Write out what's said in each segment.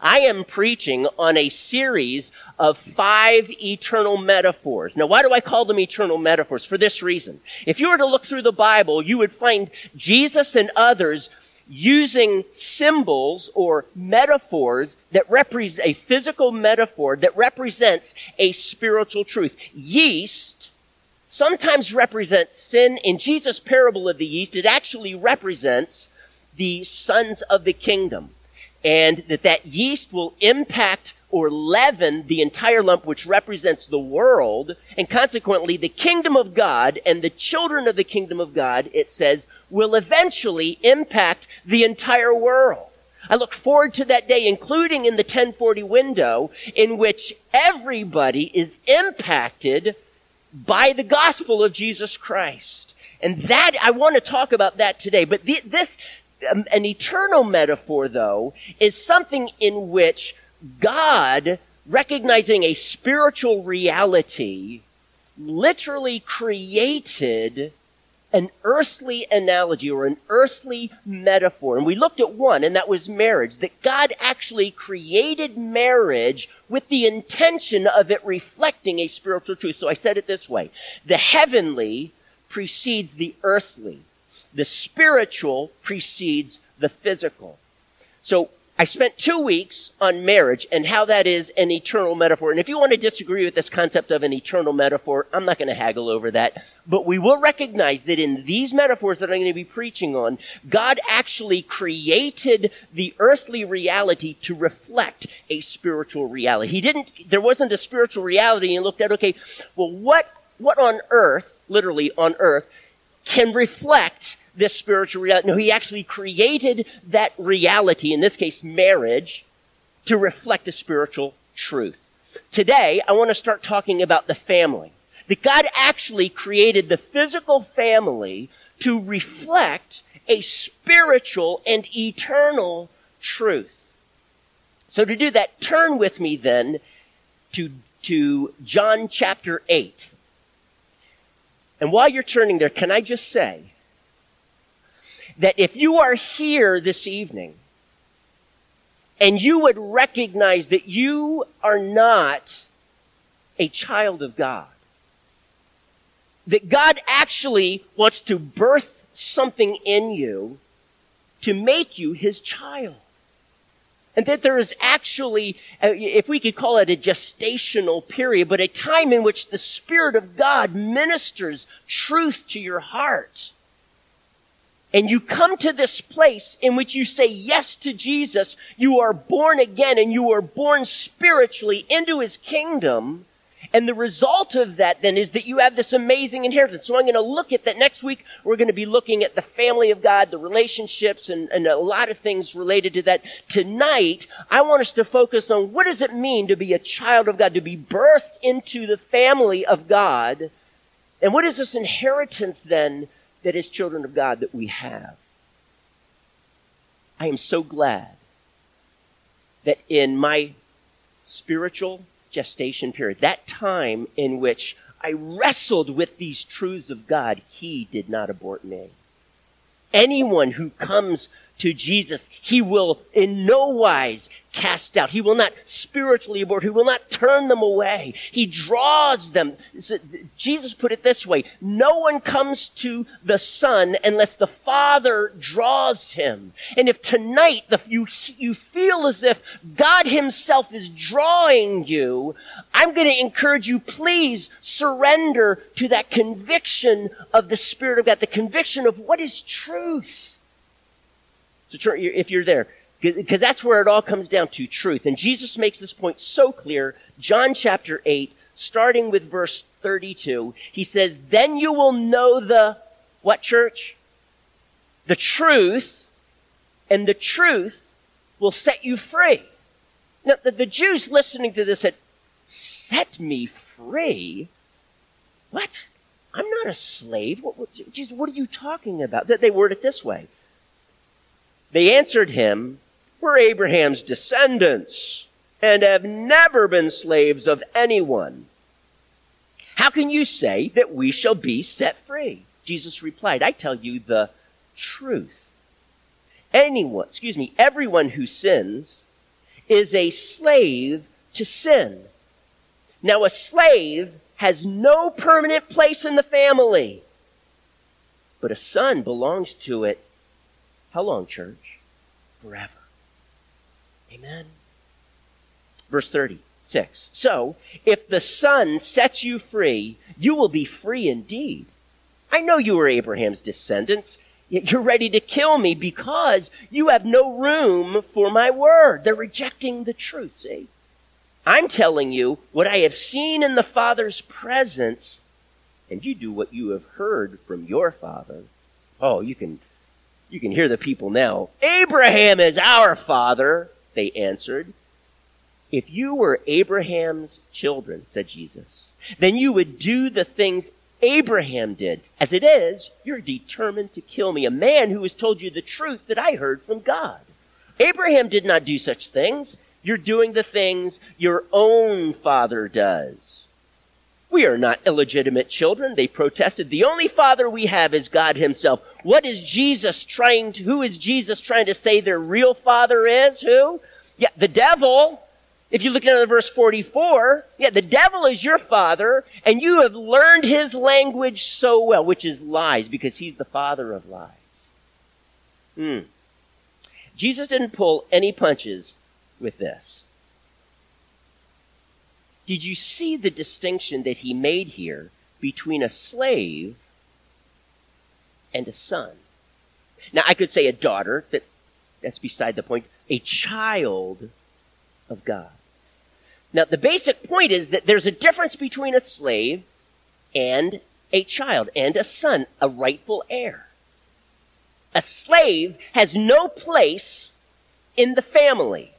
I am preaching on a series of five eternal metaphors. Now, why do I call them eternal metaphors? For this reason. If you were to look through the Bible, you would find Jesus and others using symbols or metaphors that represent a physical metaphor that represents a spiritual truth. Yeast sometimes represents sin. In Jesus' parable of the yeast, it actually represents the sons of the kingdom. And that that yeast will impact or leaven the entire lump, which represents the world, and consequently the kingdom of God and the children of the kingdom of God, it says, will eventually impact the entire world. I look forward to that day, including in the 1040 window, in which everybody is impacted by the gospel of Jesus Christ. And that, I want to talk about that today. But the, this, Um, an eternal metaphor, though, is something in which God, recognizing a spiritual reality, literally created an earthly analogy or an earthly metaphor. And we looked at one, and that was marriage. That God actually created marriage with the intention of it reflecting a spiritual truth. So I said it this way. The heavenly precedes the earthly. The spiritual precedes the physical. So I spent two weeks on marriage and how that is an eternal metaphor. And if you want to disagree with this concept of an eternal metaphor, I'm not going to haggle over that. But we will recognize that in these metaphors that I'm going to be preaching on, God actually created the earthly reality to reflect a spiritual reality. He didn't, there wasn't a spiritual reality and looked at, okay, well, what, what on earth, literally on earth, can reflect this spiritual reality. No, he actually created that reality, in this case, marriage, to reflect a spiritual truth. Today, I want to start talking about the family. That God actually created the physical family to reflect a spiritual and eternal truth. So to do that, turn with me then to, to John chapter 8. And while you're turning there, can I just say that if you are here this evening and you would recognize that you are not a child of God, that God actually wants to birth something in you to make you his child. And that there is actually, uh, if we could call it a gestational period, but a time in which the Spirit of God ministers truth to your heart and you come to this place in which you say yes to Jesus, you are born again and you are born spiritually into his kingdom. And the result of that then is that you have this amazing inheritance. So I'm going to look at that next week. We're going to be looking at the family of God, the relationships, and, and a lot of things related to that. Tonight, I want us to focus on what does it mean to be a child of God, to be birthed into the family of God. And what is this inheritance then that is children of God that we have. I am so glad that in my spiritual gestation period, that time in which I wrestled with these truths of God, He did not abort me. Anyone who comes to Jesus, He will in no wise cast out. He will not spiritually abort. He will not turn them away. He draws them. Jesus put it this way. No one comes to the Son unless the Father draws him. And if tonight the, you, you feel as if God himself is drawing you, I'm going to encourage you, please surrender to that conviction of the Spirit of God, the conviction of what is truth. So if you're there, because that's where it all comes down to truth. And Jesus makes this point so clear. John chapter 8, starting with verse 32, he says, Then you will know the, what church? The truth, and the truth will set you free. Now, the, the Jews listening to this said, Set me free? What? I'm not a slave. What, what, Jesus, what are you talking about? That they word it this way. They answered him, We're Abraham's descendants and have never been slaves of anyone. How can you say that we shall be set free? Jesus replied, I tell you the truth. Anyone, excuse me, everyone who sins is a slave to sin. Now, a slave has no permanent place in the family, but a son belongs to it. How long, church? Forever. Amen. Verse 36. So, if the son sets you free, you will be free indeed. I know you are Abraham's descendants, yet you're ready to kill me because you have no room for my word. They're rejecting the truth, see? I'm telling you what I have seen in the Father's presence, and you do what you have heard from your father. Oh, you can, you can hear the people now. Abraham is our father, they answered. If you were Abraham's children, said Jesus, then you would do the things Abraham did. As it is, you're determined to kill me, a man who has told you the truth that I heard from God. Abraham did not do such things. You're doing the things your own father does. We are not illegitimate children, they protested. The only father we have is God himself. What is Jesus trying to, who is Jesus trying to say their real father is? Who? Yeah, the devil. If you look at verse 44, yeah, the devil is your father, and you have learned his language so well, which is lies, because he's the father of lies. Hmm. Jesus didn't pull any punches with this. Did you see the distinction that he made here between a slave and a son? Now, I could say a daughter, that, that's beside the point. A child of God. Now, the basic point is that there's a difference between a slave and a child and a son, a rightful heir. A slave has no place in the family.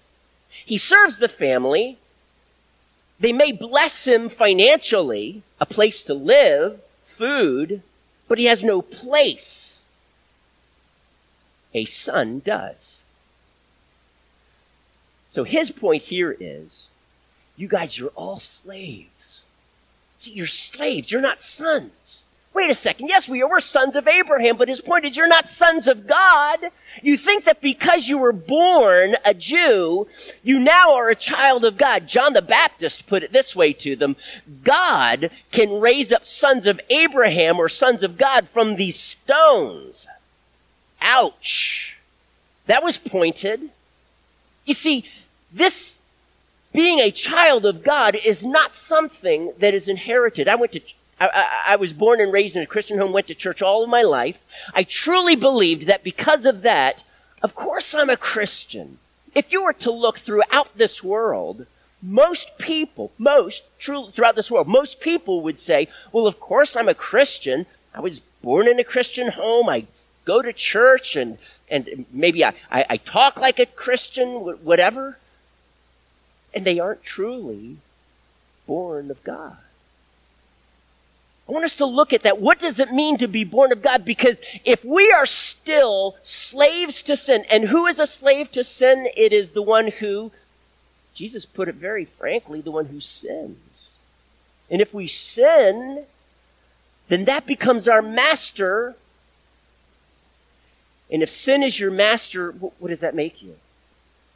He serves the family. They may bless him financially, a place to live, food, but he has no place. A son does. So his point here is you guys, you're all slaves. See, you're slaves. You're not sons. Wait a second. Yes, we are. We're sons of Abraham, but his point is you're not sons of God. You think that because you were born a Jew, you now are a child of God. John the Baptist put it this way to them. God can raise up sons of Abraham or sons of God from these stones. Ouch. That was pointed. You see, this being a child of God is not something that is inherited. I went to, I, I, I, was born and raised in a Christian home, went to church all of my life. I truly believed that because of that, of course I'm a Christian. If you were to look throughout this world, most people, most, true, throughout this world, most people would say, well, of course I'm a Christian. I was born in a Christian home. I go to church and, and maybe I, I, I talk like a Christian, whatever and they aren't truly born of God. I want us to look at that. What does it mean to be born of God? Because if we are still slaves to sin, and who is a slave to sin? It is the one who, Jesus put it very frankly, the one who sins. And if we sin, then that becomes our master. And if sin is your master, what does that make you?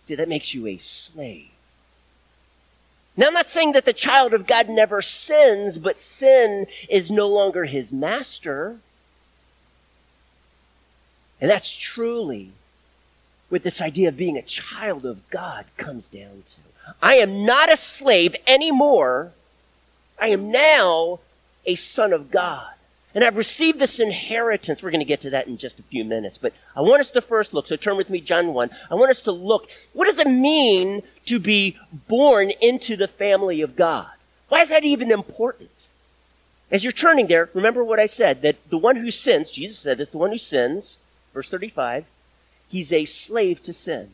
See, that makes you a slave. Now, I'm not saying that the child of God never sins, but sin is no longer his master. And that's truly what this idea of being a child of God comes down to. I am not a slave anymore. I am now a son of God. And I've received this inheritance. We're going to get to that in just a few minutes. But I want us to first look. So turn with me, John 1. I want us to look. What does it mean to be born into the family of God? Why is that even important? As you're turning there, remember what I said that the one who sins, Jesus said this, the one who sins, verse 35, he's a slave to sin.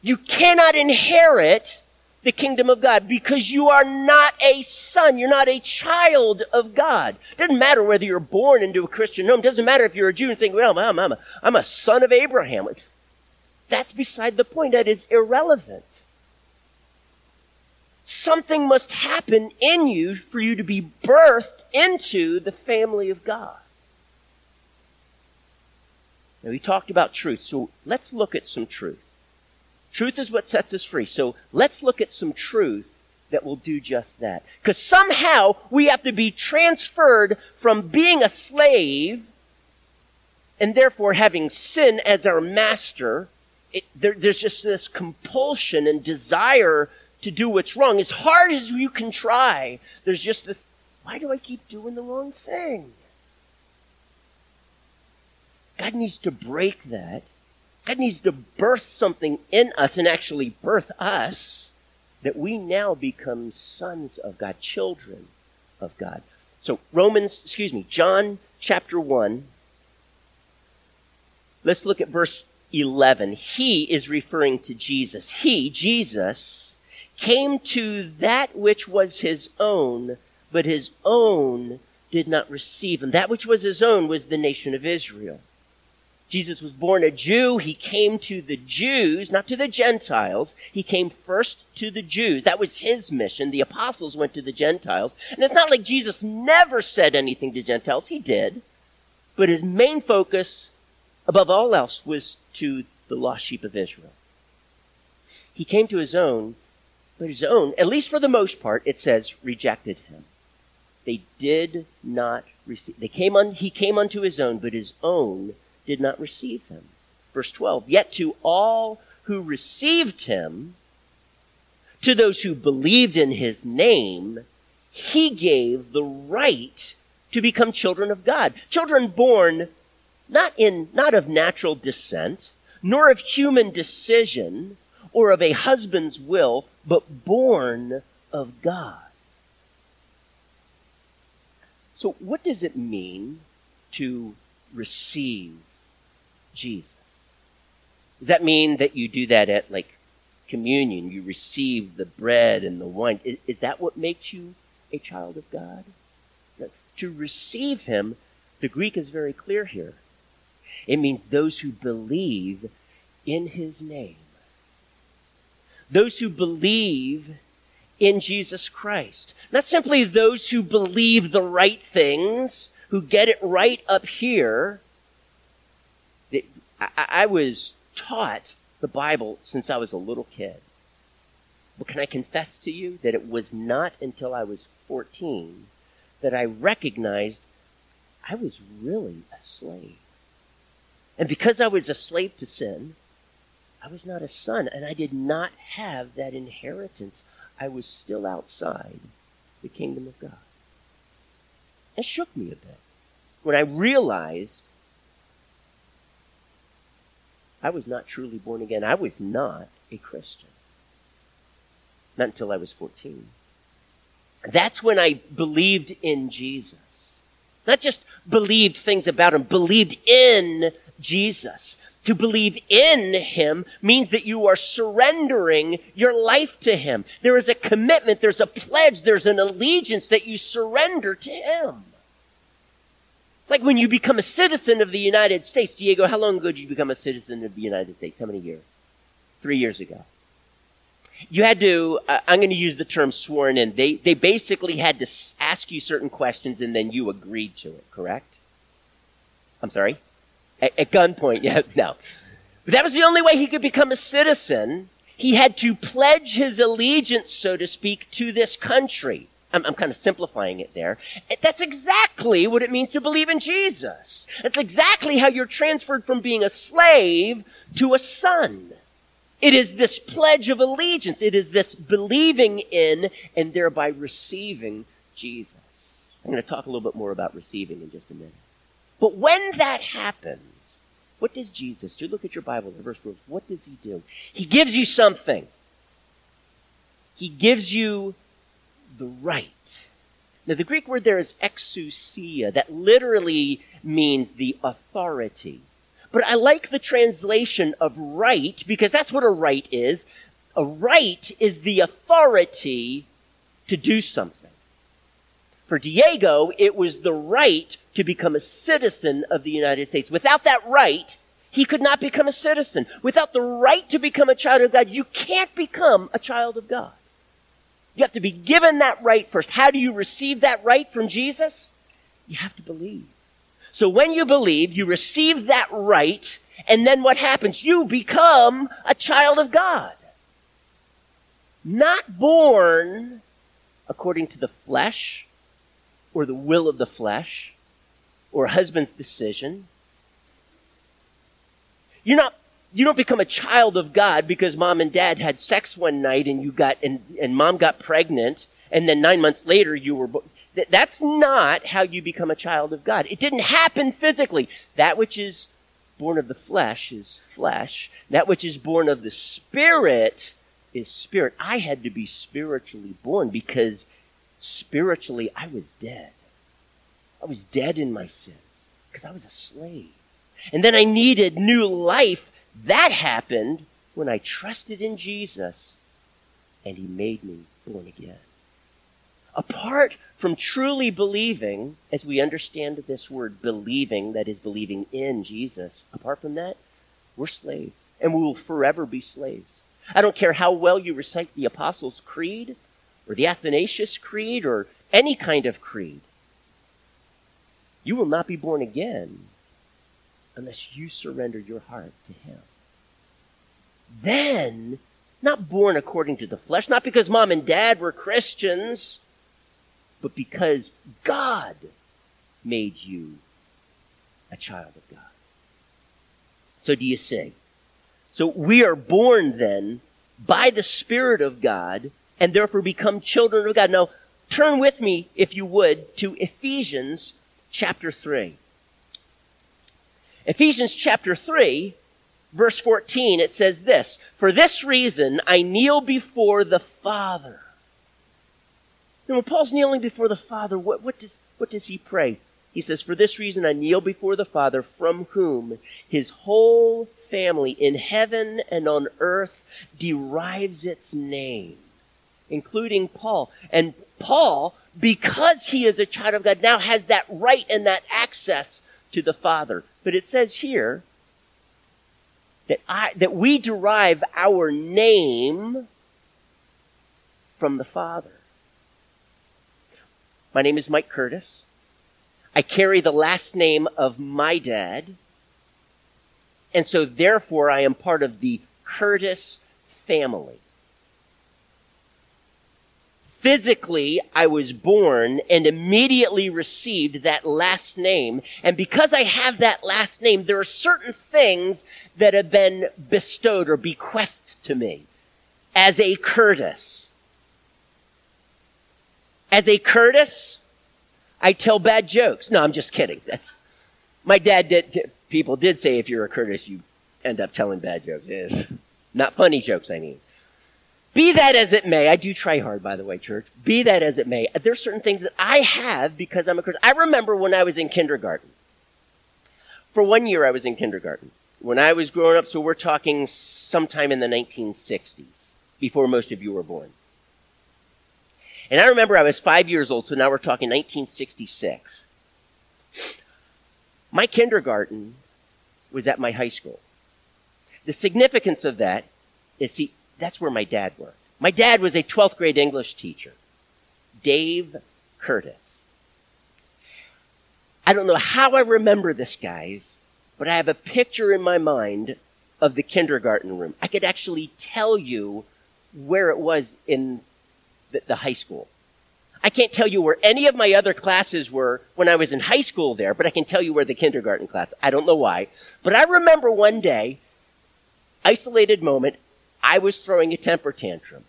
You cannot inherit the kingdom of God because you are not a son. You're not a child of God. Doesn't matter whether you're born into a Christian home. Doesn't matter if you're a Jew and saying, well, I'm, I'm, a, I'm a son of Abraham. That's beside the point. That is irrelevant. Something must happen in you for you to be birthed into the family of God. Now, we talked about truth, so let's look at some truth. Truth is what sets us free. So let's look at some truth that will do just that. Because somehow we have to be transferred from being a slave and therefore having sin as our master. It, there, there's just this compulsion and desire to do what's wrong. As hard as you can try, there's just this, why do I keep doing the wrong thing? God needs to break that. God needs to birth something in us and actually birth us that we now become sons of God, children of God. So Romans, excuse me, John chapter 1. Let's look at verse 11. He is referring to Jesus. He, Jesus, came to that which was his own, but his own did not receive him. That which was his own was the nation of Israel. Jesus was born a Jew. He came to the Jews, not to the Gentiles. He came first to the Jews. That was his mission. The apostles went to the Gentiles. And it's not like Jesus never said anything to Gentiles. He did. But his main focus, above all else, was to the lost sheep of Israel. He came to his own, but his own, at least for the most part, it says, rejected him. They did not receive. They came on, he came unto his own, but his own did not receive him. Verse 12, yet to all who received him, to those who believed in his name, he gave the right to become children of God. Children born not in, not of natural descent, nor of human decision, or of a husband's will, but born of God. So what does it mean to receive Jesus. Does that mean that you do that at like communion? You receive the bread and the wine. Is, is that what makes you a child of God? To receive Him, the Greek is very clear here. It means those who believe in His name. Those who believe in Jesus Christ. Not simply those who believe the right things, who get it right up here, I, I was taught the Bible since I was a little kid. But can I confess to you that it was not until I was 14 that I recognized I was really a slave. And because I was a slave to sin, I was not a son, and I did not have that inheritance. I was still outside the kingdom of God. It shook me a bit when I realized I was not truly born again. I was not a Christian. Not until I was 14. That's when I believed in Jesus. Not just believed things about him, believed in Jesus. To believe in him means that you are surrendering your life to him. There is a commitment, there's a pledge, there's an allegiance that you surrender to him. It's like when you become a citizen of the United States. Diego, how long ago did you become a citizen of the United States? How many years? Three years ago. You had to, uh, I'm going to use the term sworn in. They, they basically had to ask you certain questions and then you agreed to it, correct? I'm sorry? At, at gunpoint, yeah, no. But that was the only way he could become a citizen. He had to pledge his allegiance, so to speak, to this country. I'm, I'm, kind of simplifying it there. That's exactly what it means to believe in Jesus. That's exactly how you're transferred from being a slave to a son. It is this pledge of allegiance. It is this believing in and thereby receiving Jesus. I'm going to talk a little bit more about receiving in just a minute. But when that happens, what does Jesus do? Look at your Bible, the verse 12. What does he do? He gives you something. He gives you the right. Now, the Greek word there is exousia. That literally means the authority. But I like the translation of right because that's what a right is. A right is the authority to do something. For Diego, it was the right to become a citizen of the United States. Without that right, he could not become a citizen. Without the right to become a child of God, you can't become a child of God. You have to be given that right first. How do you receive that right from Jesus? You have to believe. So when you believe, you receive that right, And then what happens? You become a child of God. Not born according to the flesh or the will of the flesh or a husband's decision. You're not you don't become a child of God because mom and dad had sex one night and you got and, and mom got pregnant and then nine months later you were that's not how you become a child of God. It didn't happen physically. That which is born of the flesh is flesh. That which is born of the spirit is spirit. I had to be spiritually born because spiritually I was dead. I was dead in my sins because I was a slave. And then I needed new life that happened when I trusted in Jesus and he made me born again. Apart from truly believing, as we understand this word believing, that is believing in Jesus, apart from that, we're slaves and we will forever be slaves. I don't care how well you recite the Apostles' Creed or the Athanasius Creed or any kind of creed. You will not be born again unless you surrender your heart to Him. Then, not born according to the flesh, not because mom and dad were Christians, but because God made you a child of God. So do you see? So we are born then by the Spirit of God and therefore become children of God. Now, turn with me, if you would, to Ephesians chapter 3. Ephesians chapter 3, verse 14, it says this, For this reason I kneel before the Father. And when Paul's kneeling before the Father, what, what, does, what does he pray? He says, For this reason I kneel before the Father, from whom his whole family in heaven and on earth derives its name, including Paul. And Paul, because he is a child of God, now has that right and that access to the Father. But it says here that I, that we derive our name from the Father. My name is Mike Curtis. I carry the last name of my dad. And so therefore I am part of the Curtis family physically I was born and immediately received that last name. And because I have that last name, there are certain things that have been bestowed or bequeathed to me as a Curtis. As a Curtis, I tell bad jokes. No, I'm just kidding. That's, my dad did, people did say if you're a Curtis, you end up telling bad jokes. Not funny jokes, I mean. Be that as it may, I do try hard, by the way, church. Be that as it may, there are certain things that I have because I'm a Christian. I remember when I was in kindergarten. For one year, I was in kindergarten. When I was growing up, so we're talking sometime in the 1960s, before most of you were born. And I remember I was five years old, so now we're talking 1966. My kindergarten was at my high school. The significance of that is, see, that's where my dad worked. My dad was a 12th grade English teacher, Dave Curtis. I don't know how I remember this, guys, but I have a picture in my mind of the kindergarten room. I could actually tell you where it was in the, the high school. I can't tell you where any of my other classes were when I was in high school there, but I can tell you where the kindergarten class. I don't know why. But I remember one day, isolated moment, I was throwing a temper tantrum.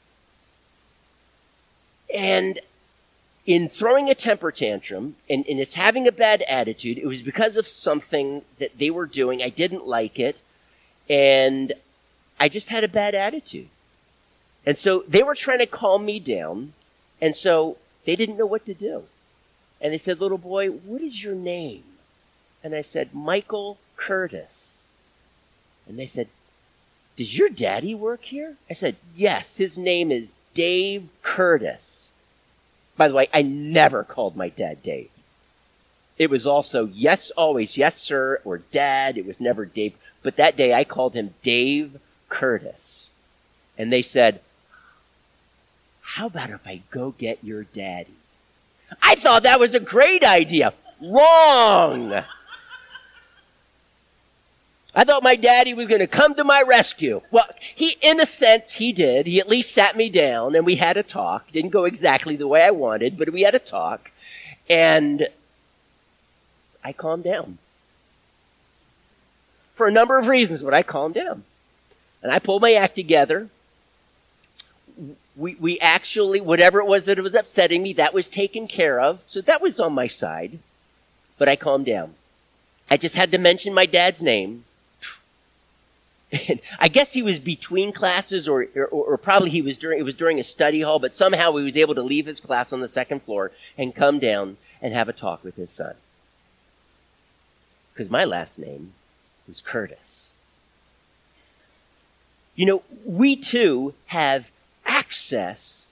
And in throwing a temper tantrum and, and it's having a bad attitude, it was because of something that they were doing. I didn't like it. And I just had a bad attitude. And so they were trying to calm me down. And so they didn't know what to do. And they said, little boy, what is your name? And I said, Michael Curtis. And they said, does your daddy work here? I said, Yes, his name is Dave Curtis. By the way, I never called my dad Dave. It was also yes, always yes, sir, or dad. It was never Dave. But that day I called him Dave Curtis. And they said, How about if I go get your daddy? I thought that was a great idea. Wrong! I thought my daddy was going to come to my rescue. Well, he, in a sense, he did. He at least sat me down and we had a talk. Didn't go exactly the way I wanted, but we had a talk. And I calmed down. For a number of reasons, but I calmed down. And I pulled my act together. We, we actually, whatever it was that was upsetting me, that was taken care of. So that was on my side. But I calmed down. I just had to mention my dad's name. I guess he was between classes or, or, or, probably he was during, it was during a study hall, but somehow he was able to leave his class on the second floor and come down and have a talk with his son. Because my last name was Curtis. You know, we too have access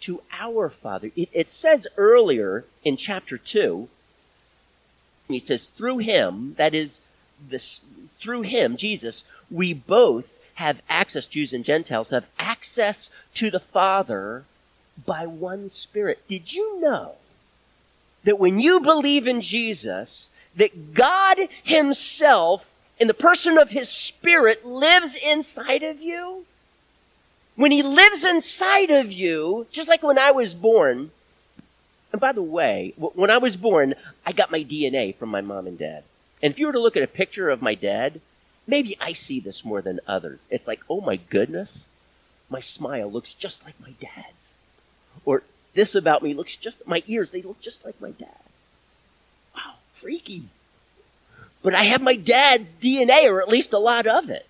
to our Father. It, it says earlier in chapter 2, he says, through him, that is, this, through him, Jesus, we both have access, Jews and Gentiles have access to the Father by one Spirit. Did you know that when you believe in Jesus, that God Himself, in the person of His Spirit, lives inside of you? When He lives inside of you, just like when I was born, and by the way, when I was born, I got my DNA from my mom and dad. And if you were to look at a picture of my dad, maybe I see this more than others. It's like, oh my goodness, my smile looks just like my dad's. Or this about me looks just, my ears, they look just like my dad. Wow, freaky. But I have my dad's DNA, or at least a lot of it.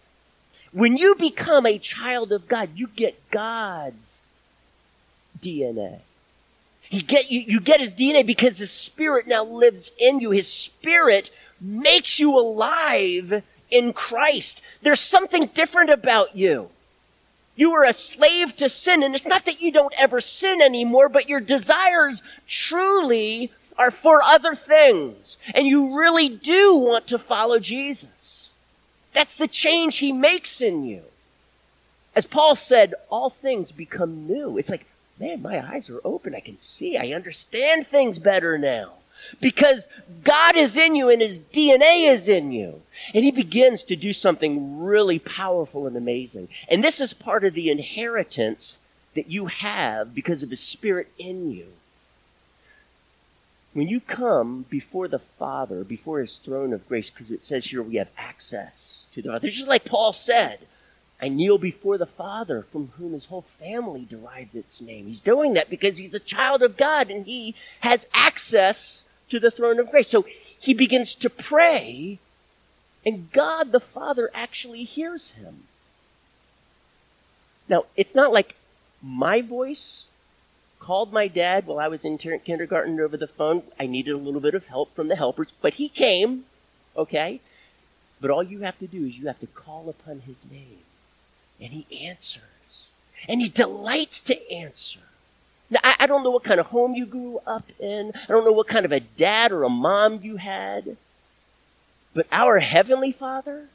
When you become a child of God, you get God's DNA. You get, you, you get his DNA because his spirit now lives in you. His spirit makes you alive in Christ. There's something different about you. You are a slave to sin, and it's not that you don't ever sin anymore, but your desires truly are for other things. And you really do want to follow Jesus. That's the change he makes in you. As Paul said, all things become new. It's like, man, my eyes are open. I can see. I understand things better now. Because God is in you and his DNA is in you. And he begins to do something really powerful and amazing. And this is part of the inheritance that you have because of his spirit in you. When you come before the Father, before his throne of grace, because it says here we have access to the Father. Just like Paul said, I kneel before the Father from whom his whole family derives its name. He's doing that because he's a child of God and he has access to the throne of grace. So he begins to pray and God the Father actually hears him. Now, it's not like my voice called my dad while I was in kindergarten over the phone. I needed a little bit of help from the helpers, but he came, okay? But all you have to do is you have to call upon his name, and he answers. And he delights to answer. I, I don't know what kind of home you grew up in. I don't know what kind of a dad or a mom you had. But our Heavenly Father,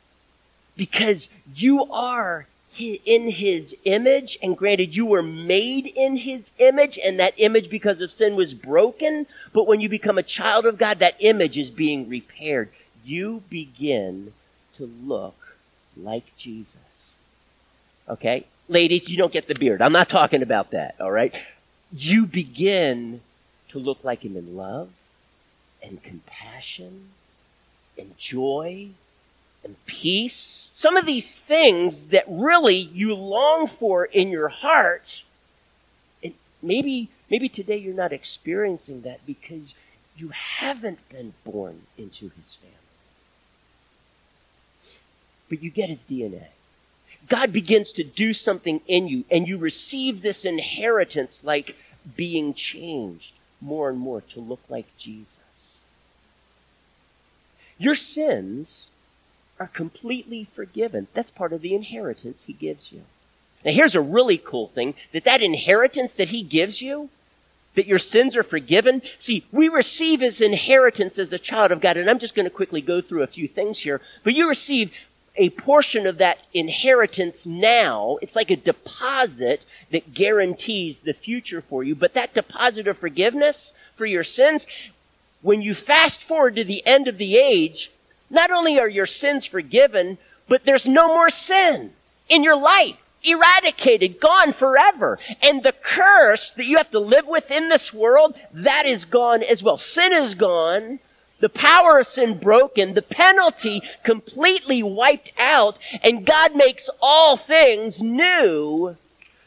because you are in His image, and granted, you were made in His image, and that image, because of sin, was broken. But when you become a child of God, that image is being repaired. You begin to look like Jesus. Okay? Ladies, you don't get the beard. I'm not talking about that, all right? You begin to look like Him in love and compassion and joy and peace. Some of these things that really you long for in your heart. And maybe, maybe today you're not experiencing that because you haven't been born into his family. But you get his DNA. God begins to do something in you and you receive this inheritance like being changed more and more to look like Jesus. Your sins are completely forgiven. That's part of the inheritance he gives you. Now here's a really cool thing, that that inheritance that he gives you, that your sins are forgiven. See, we receive his inheritance as a child of God, and I'm just going to quickly go through a few things here, but you receive a portion of that inheritance now. It's like a deposit that guarantees the future for you, but that deposit of forgiveness for your sins when you fast forward to the end of the age, Not only are your sins forgiven, but there's no more sin in your life. Eradicated, gone forever. And the curse that you have to live with in this world, that is gone as well. Sin is gone. The power of sin broken, the penalty completely wiped out, and God makes all things new.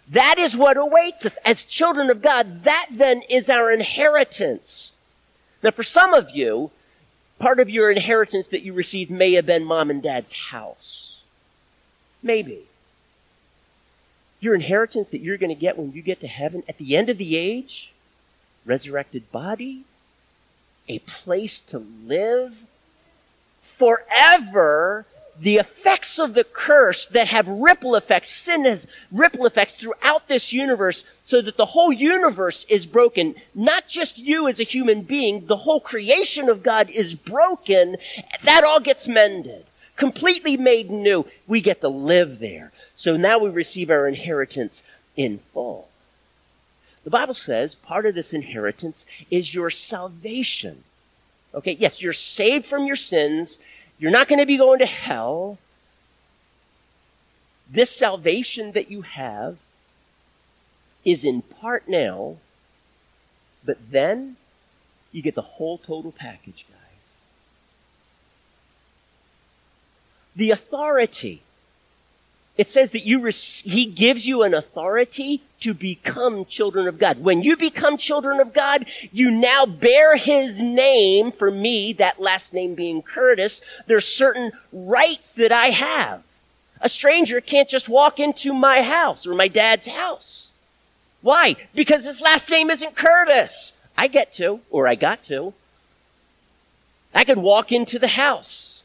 That is what awaits us as children of God. That then is our inheritance. Now, for some of you, part of your inheritance that you received may have been mom and dad's house. Maybe. Your inheritance that you're going to get when you get to heaven at the end of the age, resurrected body, a place to live forever the effects of the curse that have ripple effects, sin has ripple effects throughout this universe so that the whole universe is broken. Not just you as a human being, the whole creation of God is broken. That all gets mended. Completely made new. We get to live there. So now we receive our inheritance in full. The Bible says part of this inheritance is your salvation. Okay, yes, you're saved from your sins. You're not going to be going to hell. This salvation that you have is in part now, but then you get the whole total package, guys. The authority it says that you he gives you an authority to become children of God. When you become children of God, you now bear his name for me, that last name being Curtis. There's certain rights that I have. A stranger can't just walk into my house or my dad's house. Why? Because his last name isn't Curtis. I get to, or I got to. I could walk into the house.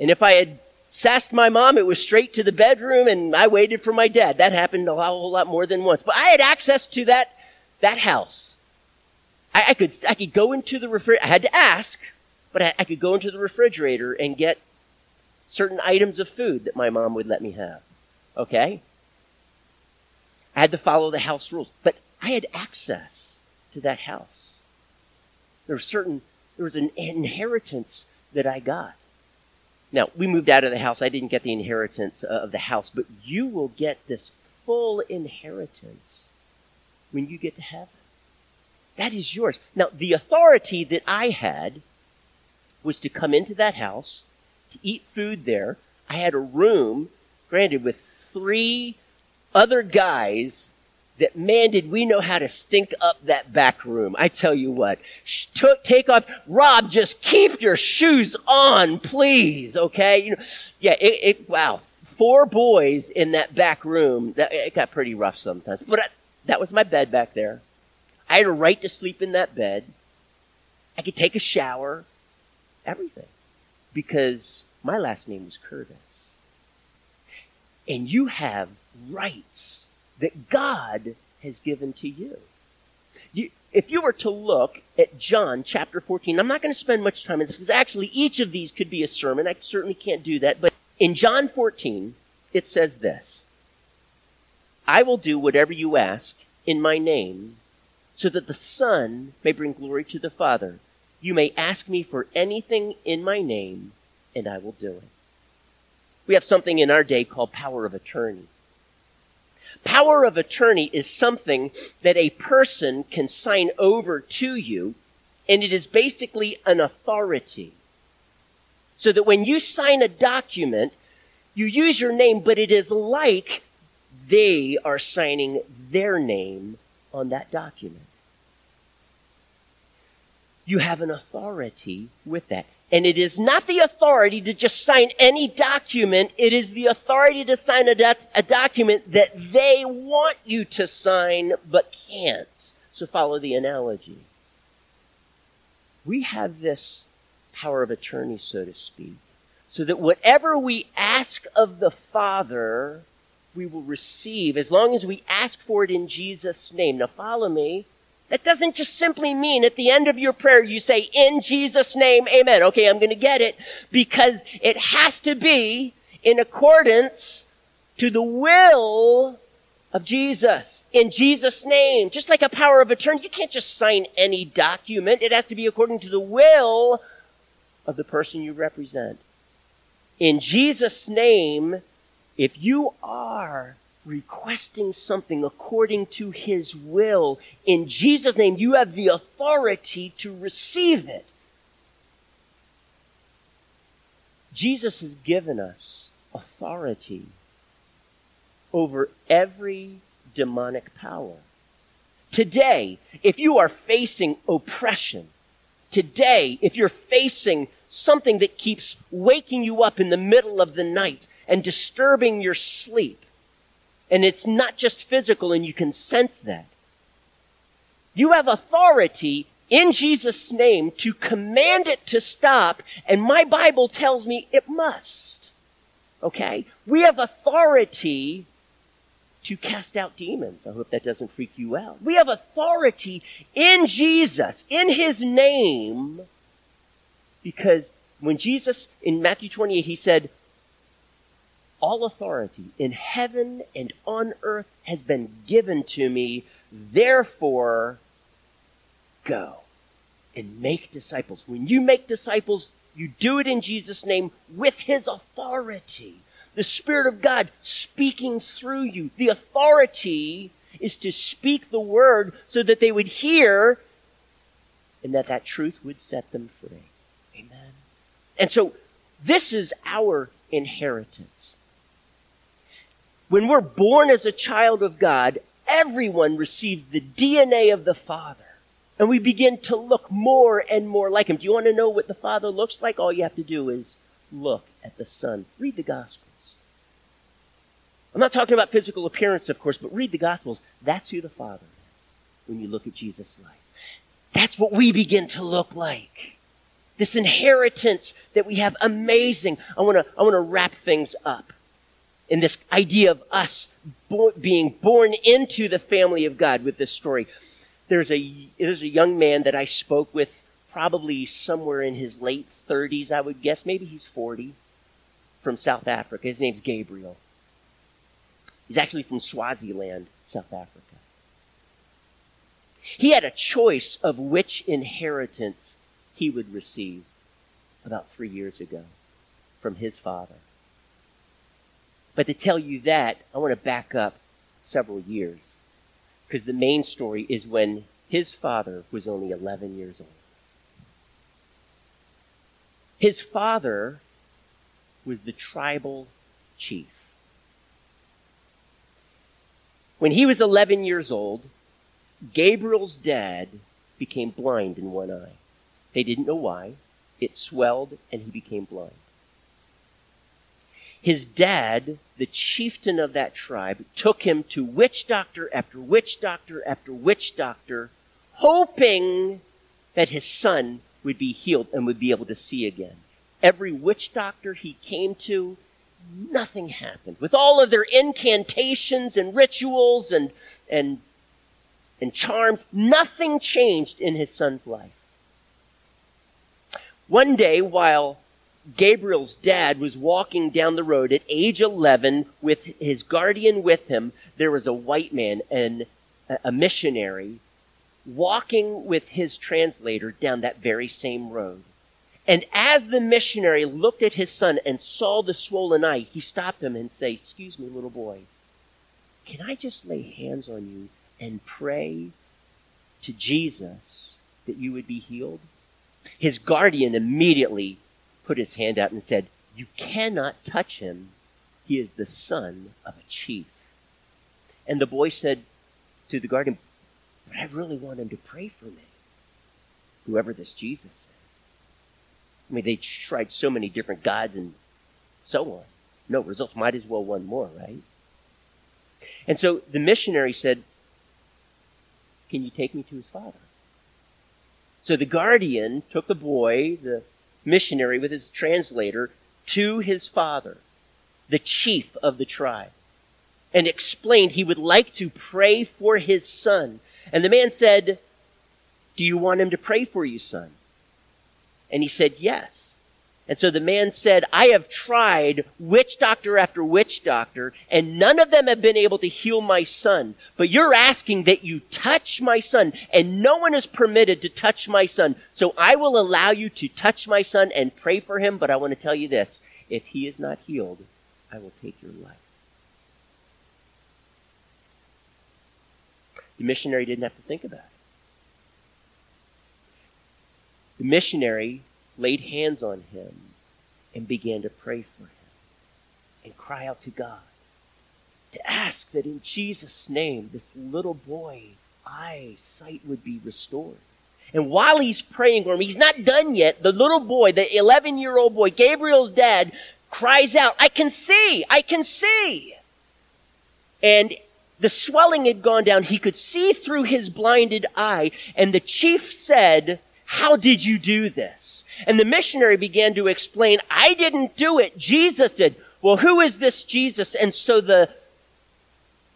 And if I had sassed my mom. It was straight to the bedroom and I waited for my dad. That happened a whole lot more than once. But I had access to that, that house. I, I could, I could go into the refrigerator. I had to ask, but I, I could go into the refrigerator and get certain items of food that my mom would let me have. Okay? I had to follow the house rules, but I had access to that house. There was certain, there was an inheritance that I got. Now, we moved out of the house. I didn't get the inheritance uh, of the house, but you will get this full inheritance when you get to heaven. That is yours. Now, the authority that I had was to come into that house, to eat food there. I had a room, granted, with three other guys that man did we know how to stink up that back room. I tell you what, take off, Rob, just keep your shoes on, please. Okay. You know, yeah, it, it wow. Four boys in that back room. That, it got pretty rough sometimes, but I, that was my bed back there. I had a right to sleep in that bed. I could take a shower, everything, because my last name was Curtis. And you have rights that God has given to you. you. If you were to look at John chapter 14, I'm not going to spend much time on this because actually each of these could be a sermon. I certainly can't do that. But in John 14, it says this I will do whatever you ask in my name so that the Son may bring glory to the Father. You may ask me for anything in my name, and I will do it. We have something in our day called power of attorney. Power of attorney is something that a person can sign over to you, and it is basically an authority. So that when you sign a document, you use your name, but it is like they are signing their name on that document. You have an authority with that. And it is not the authority to just sign any document. It is the authority to sign a, do- a document that they want you to sign but can't. So follow the analogy. We have this power of attorney, so to speak, so that whatever we ask of the Father, we will receive as long as we ask for it in Jesus' name. Now follow me. That doesn't just simply mean at the end of your prayer you say, in Jesus' name, amen. Okay, I'm going to get it because it has to be in accordance to the will of Jesus. In Jesus' name. Just like a power of attorney, you can't just sign any document. It has to be according to the will of the person you represent. In Jesus' name, if you are requesting something according to his will, in Jesus' name, you have the authority to receive it. Jesus has given us authority over every demonic power. Today, if you are facing oppression, today, if you're facing something that keeps waking you up in the middle of the night and disturbing your sleep, and it's not just physical and you can sense that, you have authority in Jesus' name to command it to stop, and my Bible tells me it must. Okay? We have authority to cast out demons. I hope that doesn't freak you out. We have authority in Jesus, in His name, because when Jesus, in Matthew 28, He said, all authority in heaven and on earth has been given to me. Therefore, go and make disciples. When you make disciples, you do it in Jesus' name with His authority the Spirit of God speaking through you. The authority is to speak the word so that they would hear and that that truth would set them free. Amen. And so this is our inheritance. When we're born as a child of God, everyone receives the DNA of the Father. And we begin to look more and more like Him. Do you want to know what the Father looks like? All you have to do is look at the Son. Read the Gospels. I'm not talking about physical appearance, of course, but read the Gospels. That's who the Father is when you look at Jesus' life. That's what we begin to look like. This inheritance that we have, amazing. I want to, I want to wrap things up in this idea of us bo- being born into the family of God with this story. There's a, there's a young man that I spoke with probably somewhere in his late 30s, I would guess. Maybe he's 40 from South Africa. His name's Gabriel. He's actually from Swaziland, South Africa. He had a choice of which inheritance he would receive about three years ago from his father. But to tell you that, I want to back up several years. Because the main story is when his father was only 11 years old. His father was the tribal chief. When he was 11 years old, Gabriel's dad became blind in one eye. They didn't know why. It swelled and he became blind. His dad, the chieftain of that tribe, took him to witch doctor after witch doctor after witch doctor, hoping that his son would be healed and would be able to see again. Every witch doctor he came to nothing happened. With all of their incantations and rituals and, and, and charms, nothing changed in his son's life. One day, while Gabriel's dad was walking down the road at age 11 with his guardian with him, there was a white man and a missionary walking with his translator down that very same road. And as the missionary looked at his son and saw the swollen eye, he stopped him and said, Excuse me, little boy, can I just lay hands on you and pray to Jesus that you would be healed? His guardian immediately put his hand out and said, You cannot touch him. He is the son of a chief. And the boy said to the guardian, But I really want him to pray for me, whoever this Jesus is. I mean, they tried so many different gods and so on. No results. Might as well one more, right? And so the missionary said, Can you take me to his father? So the guardian took the boy, the missionary, with his translator, to his father, the chief of the tribe, and explained he would like to pray for his son. And the man said, Do you want him to pray for you, son? And he said, Yes. And so the man said, I have tried witch doctor after witch doctor, and none of them have been able to heal my son. But you're asking that you touch my son, and no one is permitted to touch my son. So I will allow you to touch my son and pray for him, but I want to tell you this. If he is not healed, I will take your life. The missionary didn't have to think about it. The missionary laid hands on him and began to pray for him and cry out to God to ask that in Jesus' name this little boy's eyesight would be restored. And while he's praying for him, he's not done yet. The little boy, the 11 year old boy, Gabriel's dad, cries out, I can see, I can see. And the swelling had gone down. He could see through his blinded eye. And the chief said, how did you do this? And the missionary began to explain, I didn't do it. Jesus did. Well, who is this Jesus? And so the,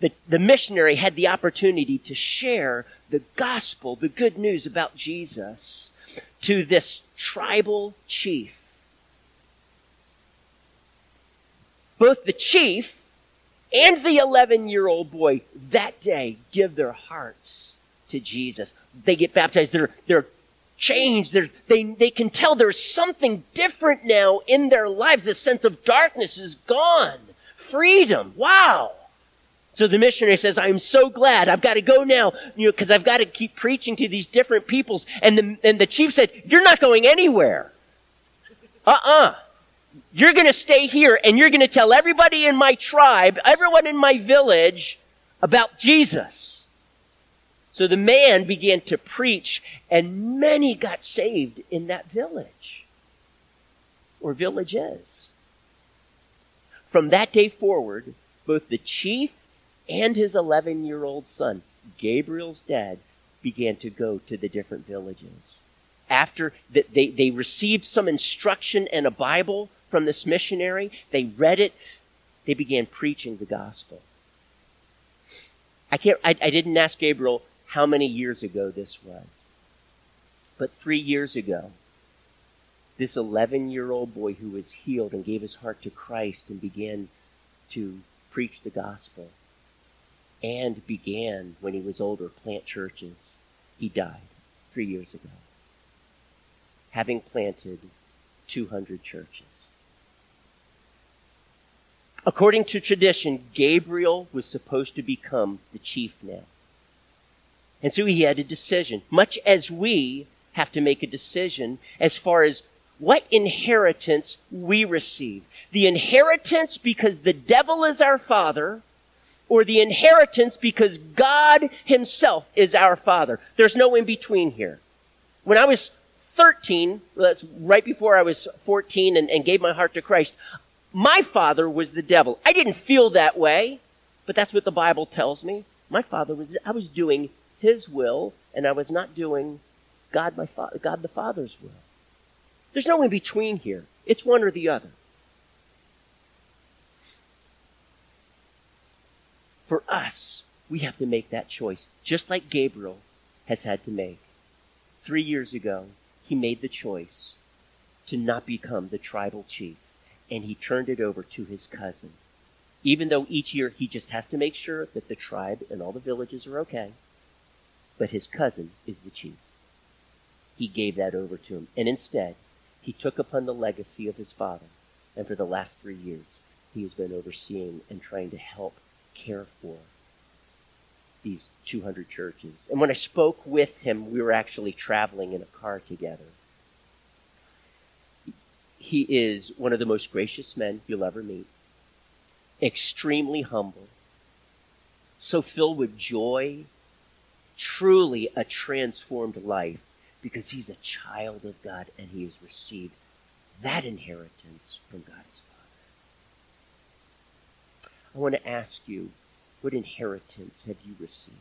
the, the missionary had the opportunity to share the gospel, the good news about Jesus to this tribal chief. Both the chief and the 11 year old boy that day give their hearts to Jesus. They get baptized. They're, they're changed. There's, they, they can tell there's something different now in their lives. The sense of darkness is gone. Freedom. Wow. So the missionary says, I'm so glad. I've got to go now, you know, cause I've got to keep preaching to these different peoples. And the, and the chief said, you're not going anywhere. Uh-uh. You're going to stay here and you're going to tell everybody in my tribe, everyone in my village about Jesus. So the man began to preach and many got saved in that village or villages. From that day forward, both the chief and his 11 year old son, Gabriel's dad, began to go to the different villages. After that, they, they received some instruction and a Bible from this missionary. They read it. They began preaching the gospel. I can't, I, I didn't ask Gabriel how many years ago this was. But three years ago, this 11 year old boy who was healed and gave his heart to Christ and began to preach the gospel and began, when he was older, plant churches. He died three years ago, having planted 200 churches. According to tradition, Gabriel was supposed to become the chief now. And so he had a decision, much as we have to make a decision as far as what inheritance we receive. The inheritance because the devil is our father, or the inheritance because God himself is our father. There's no in between here. When I was 13, that's right before I was 14 and, and gave my heart to Christ, my father was the devil. I didn't feel that way, but that's what the Bible tells me. My father was, I was doing his will, and I was not doing God, my fa- God the Father's will. There's no in between here. It's one or the other. For us, we have to make that choice, just like Gabriel has had to make. Three years ago, he made the choice to not become the tribal chief and he turned it over to his cousin. Even though each year he just has to make sure that the tribe and all the villages are okay, but his cousin is the chief. He gave that over to him, and instead, he took upon the legacy of his father, and for the last three years, he has been overseeing and trying to help care for these 200 churches. And when I spoke with him, we were actually traveling in a car together he is one of the most gracious men you'll ever meet, extremely humble, so filled with joy, truly a transformed life because he's a child of God and he has received that inheritance from God his Father. I want to ask you, what inheritance have you received?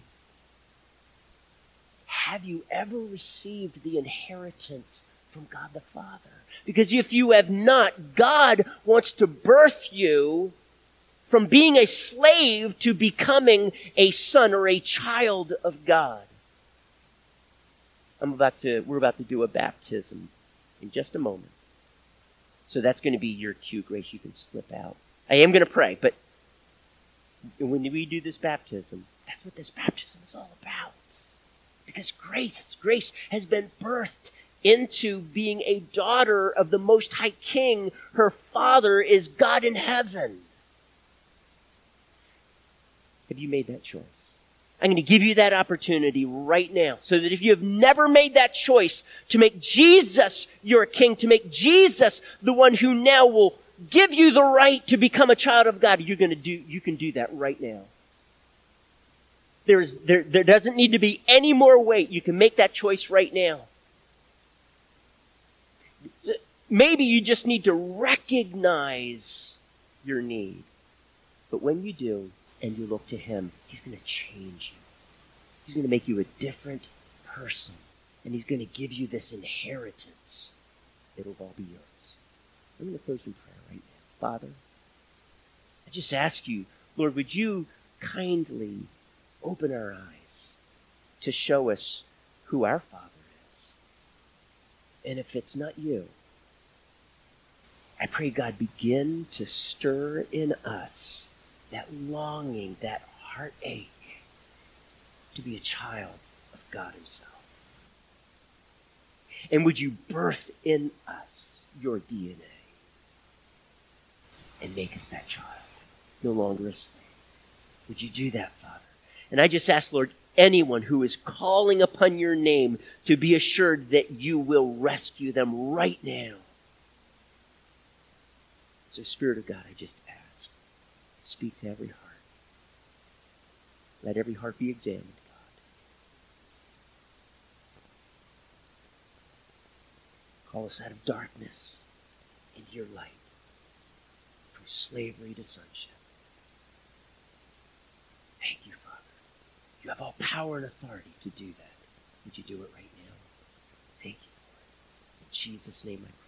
Have you ever received the inheritance from God the Father? Because if you have not, God wants to birth you from being a slave to becoming a son or a child of God. I'm about to, we're about to do a baptism in just a moment. So that's going to be your cue, Grace. You can slip out. I am going to pray, but when we do this baptism, that's what this baptism is all about. Because grace, grace has been birthed into being a daughter of the Most High King. Her father is God in heaven. Have you made that choice? I'm going to give you that opportunity right now so that if you have never made that choice to make Jesus your king, to make Jesus the one who now will give you the right to become a child of God, you're going to do, you can do that right now. There's, there, there doesn't need to be any more wait. You can make that choice right now. Maybe you just need to recognize your need. But when you do, and you look to Him, He's going to change you. He's going to make you a different person. And He's going to give you this inheritance. It'll all be yours. I'm going to close in prayer right now. Father, I just ask you, Lord, would you kindly open our eyes to show us who our Father is? And if it's not you, I pray God begin to stir in us that longing, that heartache to be a child of God Himself. And would you birth in us your DNA and make us that child, no longer a slave? Would you do that, Father? And I just ask, Lord, anyone who is calling upon your name to be assured that you will rescue them right now. So, Spirit of God, I just speak to every heart. Let every heart be examined, God. Call us out of darkness into your light, from slavery to sonship. Thank you, Father. You have all power and authority to do that. Would you do it right now? Thank you, Lord. In Jesus' name I pray.